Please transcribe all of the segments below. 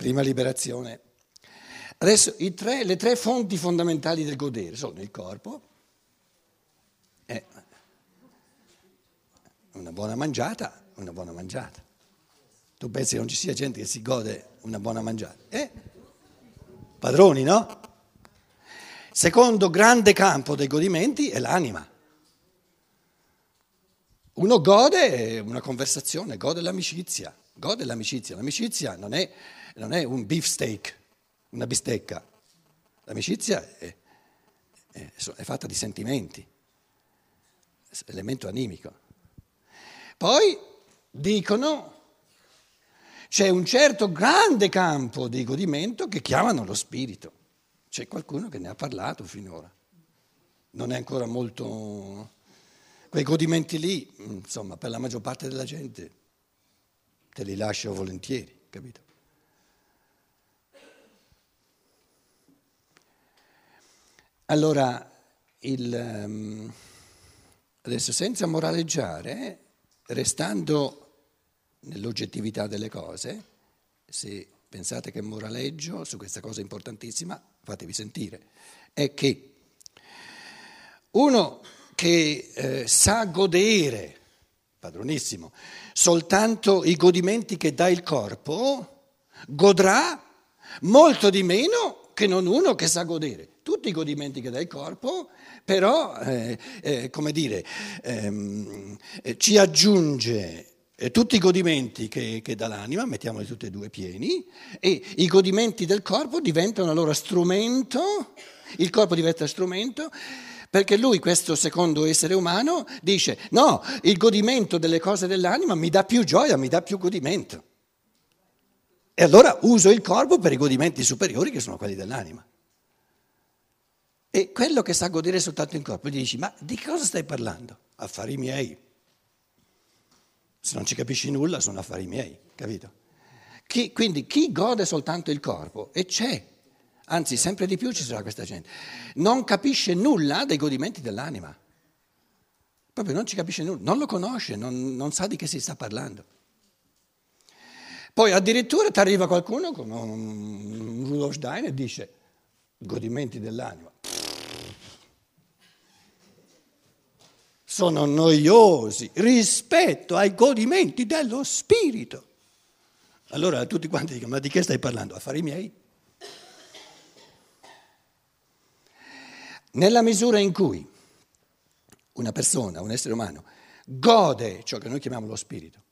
prima liberazione. Adesso tre, le tre fonti fondamentali del godere sono il corpo, eh, una buona mangiata, una buona mangiata. Tu pensi che non ci sia gente che si gode una buona mangiata? Eh? Padroni, no? Secondo grande campo dei godimenti è l'anima. Uno gode una conversazione, gode l'amicizia, gode l'amicizia. L'amicizia non è, non è un beefsteak, una bistecca. L'amicizia è, è, è fatta di sentimenti, elemento animico. Poi dicono c'è un certo grande campo di godimento che chiamano lo spirito. C'è qualcuno che ne ha parlato finora. Non è ancora molto... Quei godimenti lì, insomma, per la maggior parte della gente te li lascio volentieri, capito? Allora, il, ehm, adesso senza moraleggiare, restando nell'oggettività delle cose, se pensate che moraleggio su questa cosa importantissima, fatevi sentire, è che uno che eh, sa godere, padronissimo, soltanto i godimenti che dà il corpo, godrà molto di meno che non uno che sa godere. Tutti i godimenti che dà il corpo, però, eh, eh, come dire, ehm, eh, ci aggiunge eh, tutti i godimenti che, che dà l'anima, mettiamoli tutti e due pieni, e i godimenti del corpo diventano allora strumento, il corpo diventa strumento, perché lui, questo secondo essere umano, dice no, il godimento delle cose dell'anima mi dà più gioia, mi dà più godimento. E allora uso il corpo per i godimenti superiori che sono quelli dell'anima. E quello che sa godere soltanto in corpo, gli dici, ma di cosa stai parlando? Affari miei. Se non ci capisci nulla sono affari miei, capito? Chi, quindi chi gode soltanto il corpo, e c'è, anzi sempre di più ci sarà questa gente, non capisce nulla dei godimenti dell'anima. Proprio non ci capisce nulla, non lo conosce, non, non sa di che si sta parlando. Poi addirittura ti arriva qualcuno come un Rudolf Stein e dice godimenti dell'anima. sono noiosi rispetto ai godimenti dello spirito. Allora tutti quanti dicono, ma di che stai parlando? Affari miei? Nella misura in cui una persona, un essere umano, gode ciò che noi chiamiamo lo spirito,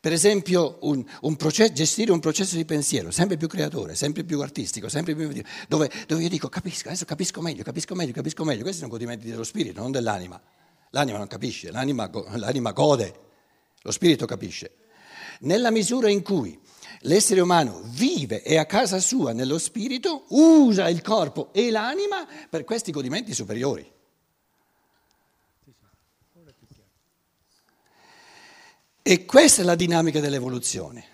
per esempio un, un processo, gestire un processo di pensiero sempre più creatore, sempre più artistico, sempre più... dove, dove io dico capisco, adesso capisco meglio, capisco meglio, capisco meglio, questi sono godimenti dello spirito, non dell'anima. L'anima non capisce, l'anima, l'anima gode, lo spirito capisce. Nella misura in cui l'essere umano vive e a casa sua nello spirito, usa il corpo e l'anima per questi godimenti superiori. E questa è la dinamica dell'evoluzione.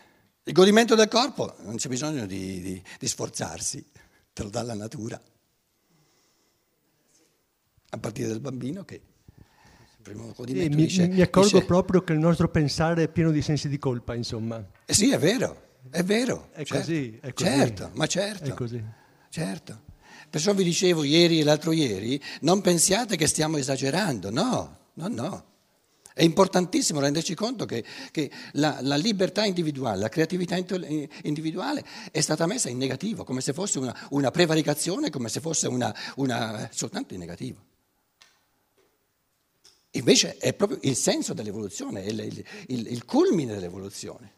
Il godimento del corpo non c'è bisogno di, di, di sforzarsi, te lo dà la natura. A partire dal bambino che. Sì, dice, mi, mi, accorgo dice, proprio che il nostro pensare è pieno di sensi di colpa, insomma. Eh sì, è vero, è vero. È certo, così, è così. Certo, ma certo. È così. Certo. Perciò vi dicevo ieri e l'altro ieri, non pensiate che stiamo esagerando, no, no, no. È importantissimo renderci conto che, che la, la, libertà individuale, la creatività individuale è stata messa in negativo, come se fosse una, una prevaricazione, come se fosse una, una, soltanto in negativo. Invece è proprio il senso dell'evoluzione, il, il, il, il culmine dell'evoluzione.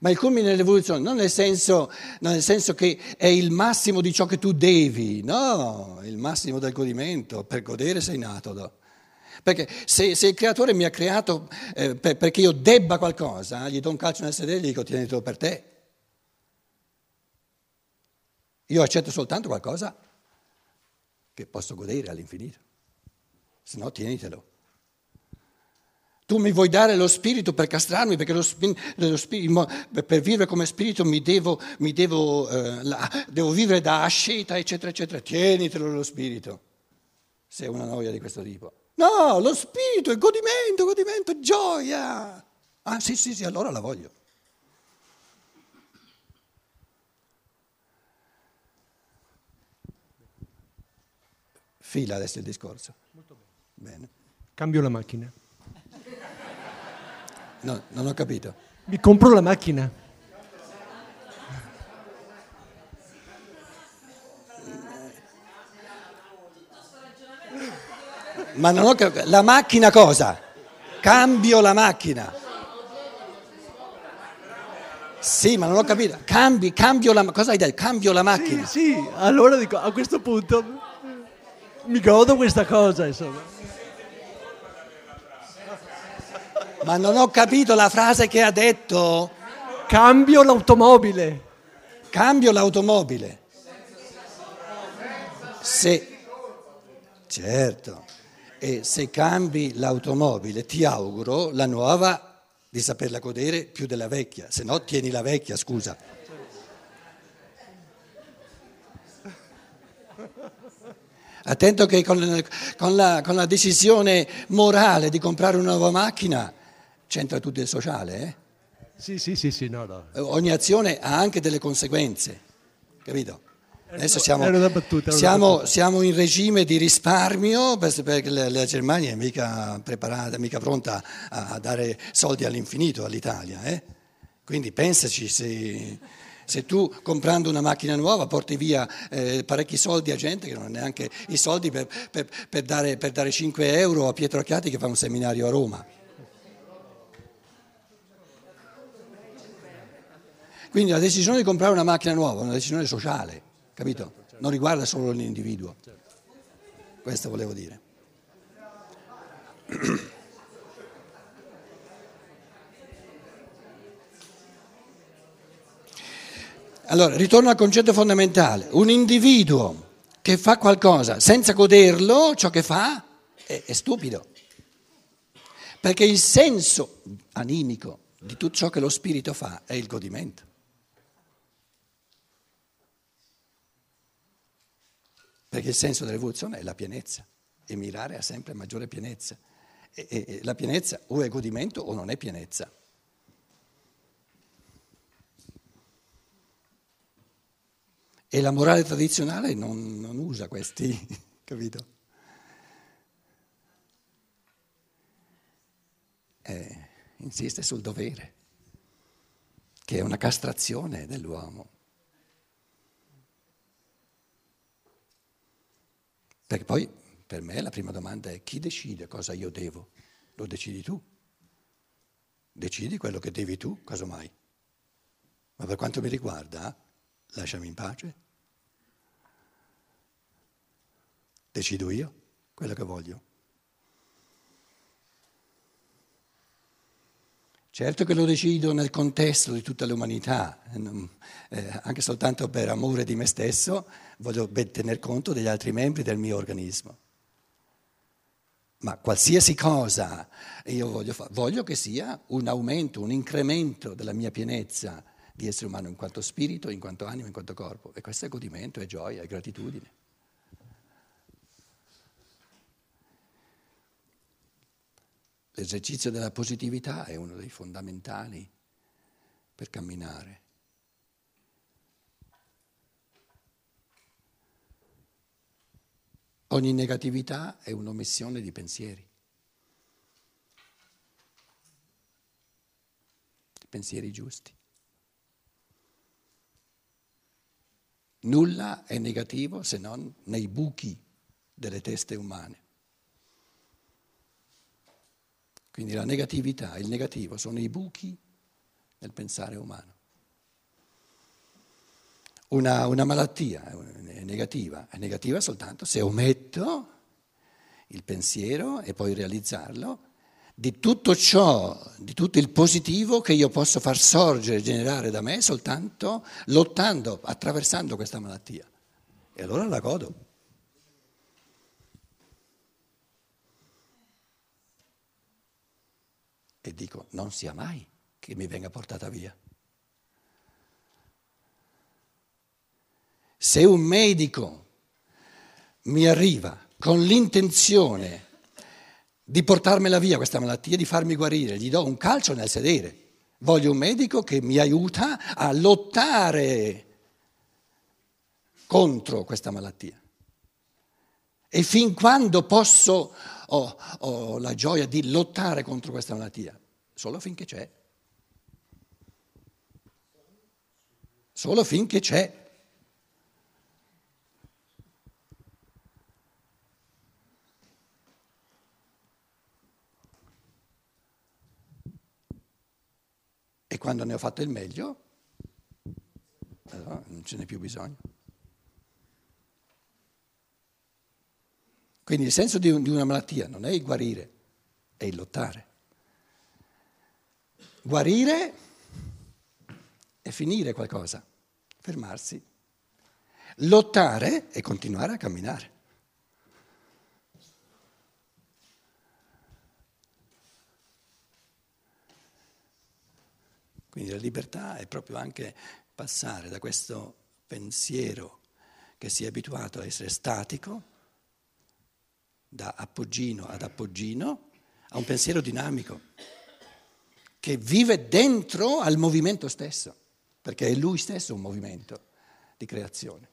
Ma il culmine dell'evoluzione non nel, senso, non nel senso che è il massimo di ciò che tu devi, no, il massimo del godimento, per godere sei nato. No? Perché se, se, il creatore mi ha creato eh, per, perché io debba qualcosa, gli do un calcio nel sedere e gli dico tienitelo per te. Io accetto soltanto qualcosa che posso godere all'infinito se no tienitelo. Tu mi vuoi dare lo spirito per castrarmi, perché lo, lo spirito, per vivere come spirito mi devo, mi devo, eh, la, devo vivere da asceta, eccetera, eccetera. Tienitelo lo spirito, se è una noia di questo tipo. No, lo spirito è godimento, godimento, gioia. Ah sì, sì, sì, allora la voglio. Fila adesso il discorso. Molto bene. bene. Cambio la macchina. No, non ho capito. Mi compro la macchina. Ma non ho capito. La macchina cosa? Cambio la macchina. Sì, ma non ho capito. Cambi, cambio la Cosa hai detto? Cambio la macchina. Sì, sì. allora dico, a questo punto mi godo questa cosa, insomma. Ma non ho capito la frase che ha detto. Cambio l'automobile. Cambio l'automobile. Se... Certo. E se cambi l'automobile, ti auguro la nuova di saperla godere più della vecchia, se no tieni la vecchia, scusa. Attento che con, con, la, con la, decisione morale di comprare una nuova macchina c'entra tutto il sociale. Eh? Sì, sì, sì, sì, no, no. Ogni azione ha anche delle conseguenze, capito? Adesso siamo, battuta, siamo, siamo, in regime di risparmio perché la Germania è mica preparata, mica pronta a dare soldi all'infinito all'Italia. Eh? Quindi pensaci se, se, tu comprando una macchina nuova porti via eh, parecchi soldi a gente che non ha neanche i soldi per, per, per, dare, per dare 5 euro a Pietro Acchiati che fa un seminario a Roma. Quindi la decisione di comprare una macchina nuova è una decisione sociale capito? Non riguarda solo l'individuo. Questo volevo dire. Allora, ritorno al concetto fondamentale. Un individuo che fa qualcosa senza goderlo, ciò che fa, è, è stupido. Perché il senso animico di tutto ciò che lo spirito fa è il godimento. Perché il senso dell'evoluzione è la pienezza e mirare a sempre maggiore pienezza. E, e, e la pienezza o è godimento o non è pienezza. E la morale tradizionale non, non usa questi, capito? Eh, insiste sul dovere, che è una castrazione dell'uomo. Perché poi per me la prima domanda è chi decide cosa io devo? Lo decidi tu. Decidi quello che devi tu, casomai. Ma per quanto mi riguarda, lasciami in pace. Decido io quello che voglio. Certo che lo decido nel contesto di tutta l'umanità, eh, eh, anche soltanto per amore di me stesso voglio tener conto degli altri membri del mio organismo. Ma qualsiasi cosa io voglio fare, voglio che sia un aumento, un incremento della mia pienezza di essere umano in quanto spirito, in quanto anima, in quanto corpo. E questo è godimento, è gioia, è gratitudine. L'esercizio della positività è uno dei fondamentali per camminare. Ogni negatività è un'omissione di pensieri. Pensieri giusti. Nulla è negativo se non nei buchi delle teste umane. Quindi la negatività, il negativo sono i buchi nel pensare umano. Una, una malattia è negativa, è negativa soltanto se ometto il pensiero e poi realizzarlo di tutto ciò, di tutto il positivo che io posso far sorgere, generare da me soltanto lottando, attraversando questa malattia. E allora la godo. E dico non sia mai che mi venga portata via. Se un medico mi arriva con l'intenzione di portarmela via questa malattia, di farmi guarire, gli do un calcio nel sedere. Voglio un medico che mi aiuta a lottare contro questa malattia. E fin quando posso, ho, ho la gioia di lottare contro questa malattia? Solo finché c'è. Solo finché c'è. E quando ne ho fatto il meglio, allora non ce n'è più bisogno. Quindi il senso di, una malattia non è il guarire, è il lottare. Guarire è finire qualcosa, fermarsi. Lottare è continuare a camminare. Quindi la libertà è proprio anche passare da questo pensiero che si è abituato a essere statico, da appoggino ad appoggino, a un pensiero dinamico, che vive dentro al movimento stesso, perché è lui stesso un movimento di creazione.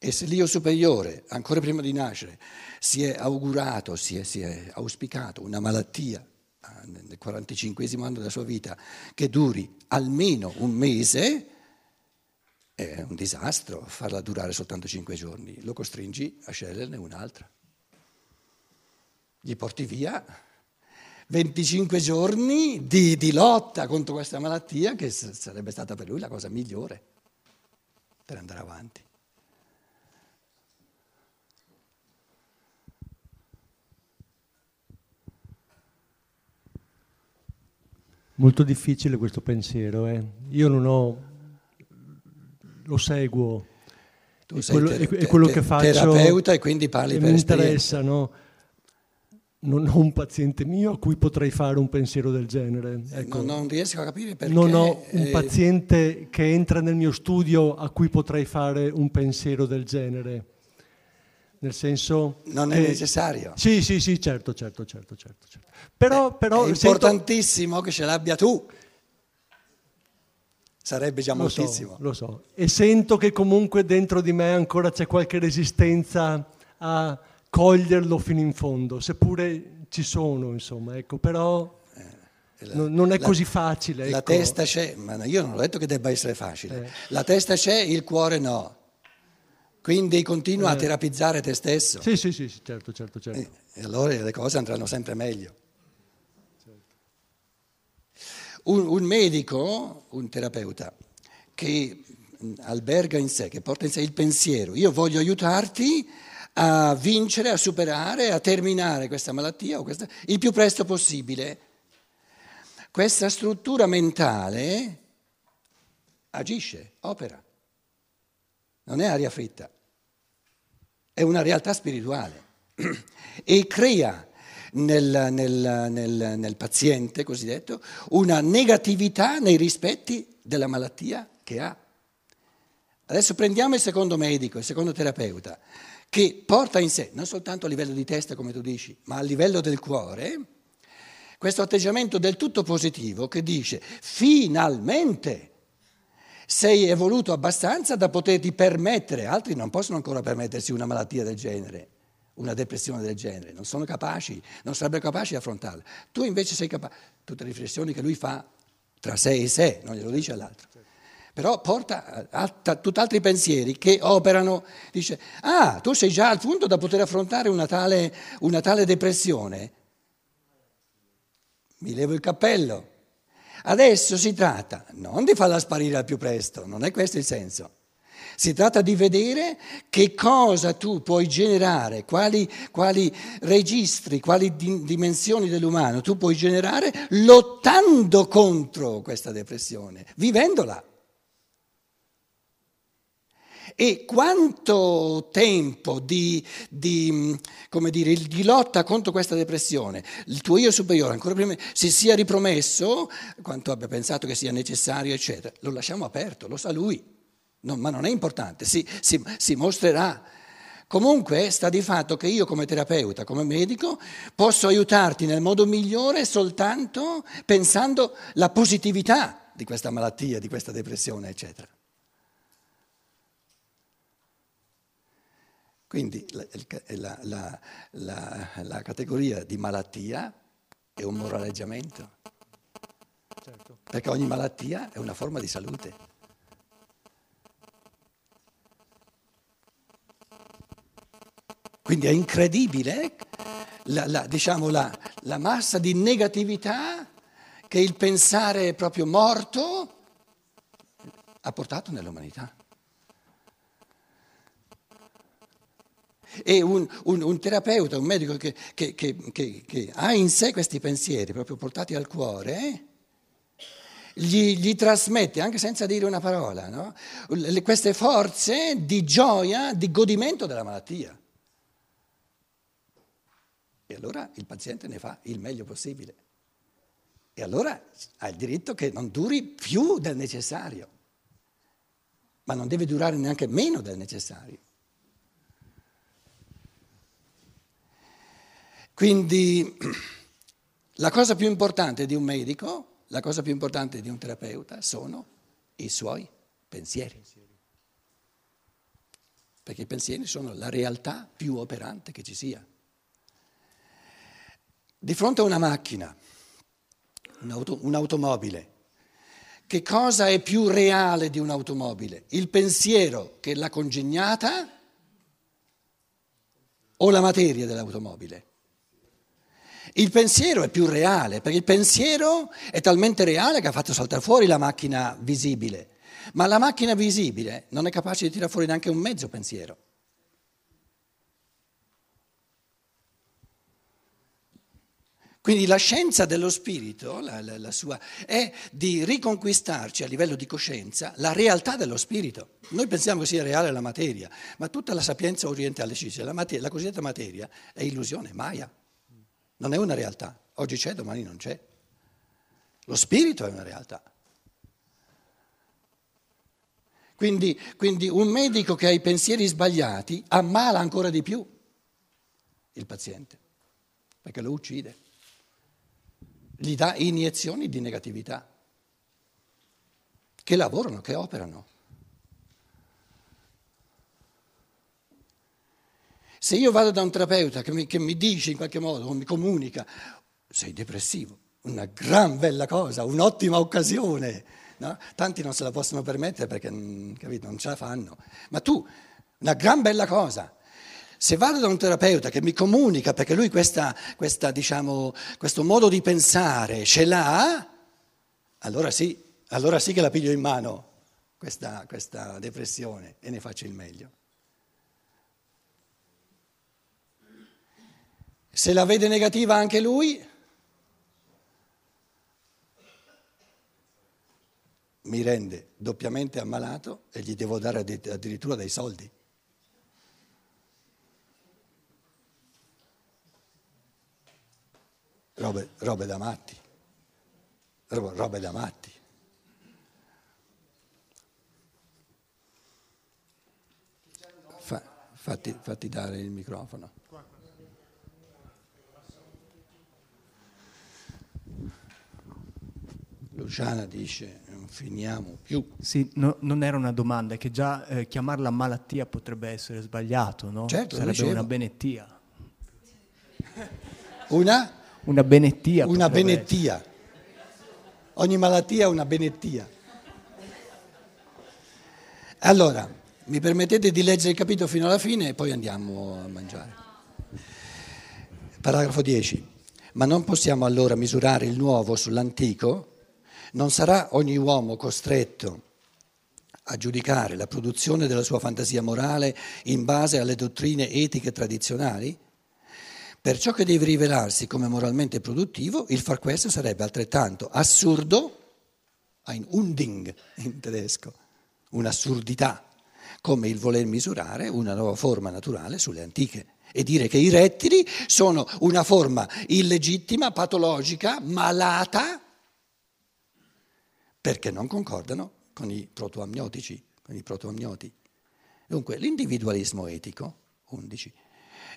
E se l'io superiore, ancora prima di nascere, si è augurato, si è, si è auspicato una malattia ah, nel 45 anno della sua vita che duri almeno un mese, è un disastro farla durare soltanto 5 giorni, lo costringi a sceglierne un'altra. Gli porti via 25 giorni di, di lotta contro questa malattia che sarebbe stata per lui la cosa migliore per andare avanti. Molto difficile questo pensiero. Eh. Io non ho, lo seguo. Tu sei quello, ter- è quello che faccio. Terapeuta e quindi parli per mi interessa, no? Non ho un paziente mio a cui potrei fare un pensiero del genere. Ecco. Non, non, riesco a capire perché. Non ho un eh... paziente che entra nel mio studio a cui potrei fare un pensiero del genere nel senso... Non è necessario. Sì, sì, sì, certo, certo, certo, certo. certo. Però, eh, però è importantissimo sento... che ce l'abbia tu. Sarebbe già lo moltissimo. So, lo so. E sento che comunque dentro di me ancora c'è qualche resistenza a coglierlo fino in fondo, seppure ci sono, insomma, ecco, però... Eh, la, non è così facile. La ecco. testa c'è, ma io non ho detto che debba essere facile. Eh. La testa c'è, il cuore no. Quindi continua eh. a terapizzare te stesso. Sì, sì, sì, certo, certo, certo. E, e allora le cose andranno sempre meglio. Certo. Un, un medico, un terapeuta, che alberga in sé, che porta in sé il pensiero, io voglio aiutarti a vincere, a superare, a terminare questa malattia questa, il più presto possibile. Questa struttura mentale agisce, opera, non è aria fritta è una realtà spirituale e crea nel, nel, nel, nel, paziente cosiddetto una negatività nei rispetti della malattia che ha. Adesso prendiamo il secondo medico, il secondo terapeuta, che porta in sé, non soltanto a livello di testa come tu dici, ma a livello del cuore, questo atteggiamento del tutto positivo che dice finalmente sei evoluto abbastanza da poterti permettere, altri non possono ancora permettersi una malattia del genere, una depressione del genere, non sono capaci, non sarebbero capaci di affrontarla. Tu invece sei capace, tutte le riflessioni che lui fa tra sé e sé, non glielo dice all'altro. Però porta a, tutt'altri pensieri che operano, dice, ah, tu sei già al punto da poter affrontare una tale, una tale depressione. Mi levo il cappello. Adesso si tratta non di farla sparire al più presto, non è questo il senso. Si tratta di vedere che cosa tu puoi generare, quali, quali registri, quali dimensioni dell'umano tu puoi generare lottando contro questa depressione, vivendola. E quanto tempo di, di, dire, di, lotta contro questa depressione il tuo io superiore, ancora prima, si sia ripromesso, quanto abbia pensato che sia necessario, eccetera, lo lasciamo aperto, lo sa lui, No, ma non è importante, si, si, si mostrerà. Comunque sta di fatto che io come terapeuta, come medico, posso aiutarti nel modo migliore soltanto pensando la positività di questa malattia, di questa depressione, eccetera. Quindi la, la, la, la, categoria di malattia è un moraleggiamento, certo. perché ogni malattia è una forma di salute. Quindi è incredibile diciamo, la massa di negatività che il pensare proprio morto ha portato nell'umanità. E un, un, un terapeuta, un medico che, che, che, che, ha in sé questi pensieri proprio portati al cuore, gli, gli trasmette, anche senza dire una parola, no? Queste forze di gioia, di godimento della malattia. E allora il paziente ne fa il meglio possibile. E allora ha il diritto che non duri più del necessario, ma non deve durare neanche meno del necessario. Quindi la cosa più importante di un medico, la cosa più importante di un terapeuta sono i suoi pensieri. Perché i pensieri sono la realtà più operante che ci sia. Di fronte a una macchina, un'auto, un'automobile, che cosa è più reale di un'automobile? Il pensiero che l'ha congegnata o la materia dell'automobile? Il pensiero è più reale, perché il pensiero è talmente reale che ha fatto saltare fuori la macchina visibile, ma la macchina visibile non è capace di tirare fuori neanche un mezzo pensiero. Quindi la scienza dello spirito, la, la, la sua, è di riconquistarci a livello di coscienza la realtà dello spirito. Noi pensiamo che sia reale la materia, ma tutta la sapienza orientale ci dice la, materia, la cosiddetta materia è illusione, maya non è una realtà. Oggi c'è, domani non c'è. Lo spirito è una realtà. Quindi, quindi, un medico che ha i pensieri sbagliati ammala ancora di più il paziente, perché lo uccide, gli dà iniezioni di negatività che lavorano, che operano. Se io vado da un terapeuta che mi, che mi dice in qualche modo, mi comunica, sei depressivo, una gran bella cosa, un'ottima occasione. No? Tanti non se la possono permettere perché mm, capito, non ce la fanno. Ma tu, una gran bella cosa. Se vado da un terapeuta che mi comunica perché lui questa, questa, diciamo, questo modo di pensare ce l'ha, allora sì, allora sì che la piglio in mano questa, questa depressione e ne faccio il meglio. Se la vede negativa anche lui, mi rende doppiamente ammalato e gli devo dare addirittura dei soldi. Robe, robe da matti, robe, robe da matti. Fa, fatti, fatti dare il microfono. Luciana dice non finiamo più. Sì, no, non era una domanda, è che già eh, chiamarla malattia potrebbe essere sbagliato, no? Certo, Sarebbe una benettia. Una? Una benettia. Una benettia. Essere. Ogni malattia è una benettia. Allora, mi permettete di leggere il capitolo fino alla fine e poi andiamo a mangiare. Paragrafo 10. Ma non possiamo allora misurare il nuovo sull'antico? Non sarà ogni uomo costretto a giudicare la produzione della sua fantasia morale in base alle dottrine etiche tradizionali? Per ciò che deve rivelarsi come moralmente produttivo, il far questo sarebbe altrettanto assurdo, ein Unding in tedesco, un'assurdità, come il voler misurare una nuova forma naturale sulle antiche e dire che i rettili sono una forma illegittima, patologica, malata perché non concordano con i protoamniotici, con i protoamnioti. Dunque l'individualismo etico, 11,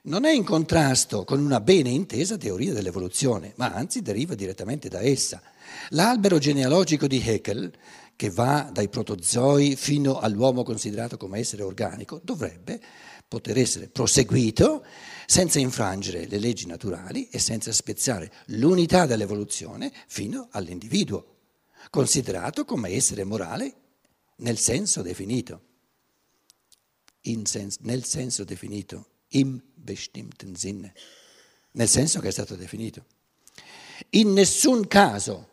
non è in contrasto con una bene intesa teoria dell'evoluzione, ma anzi deriva direttamente da essa. L'albero genealogico di Haeckel, che va dai protozoi fino all'uomo considerato come essere organico, dovrebbe poter essere proseguito senza infrangere le leggi naturali e senza spezzare l'unità dell'evoluzione fino all'individuo, considerato come essere morale nel senso definito. Sens- nel senso definito, im bestimmten Sinne, nel senso che è stato definito. In nessun caso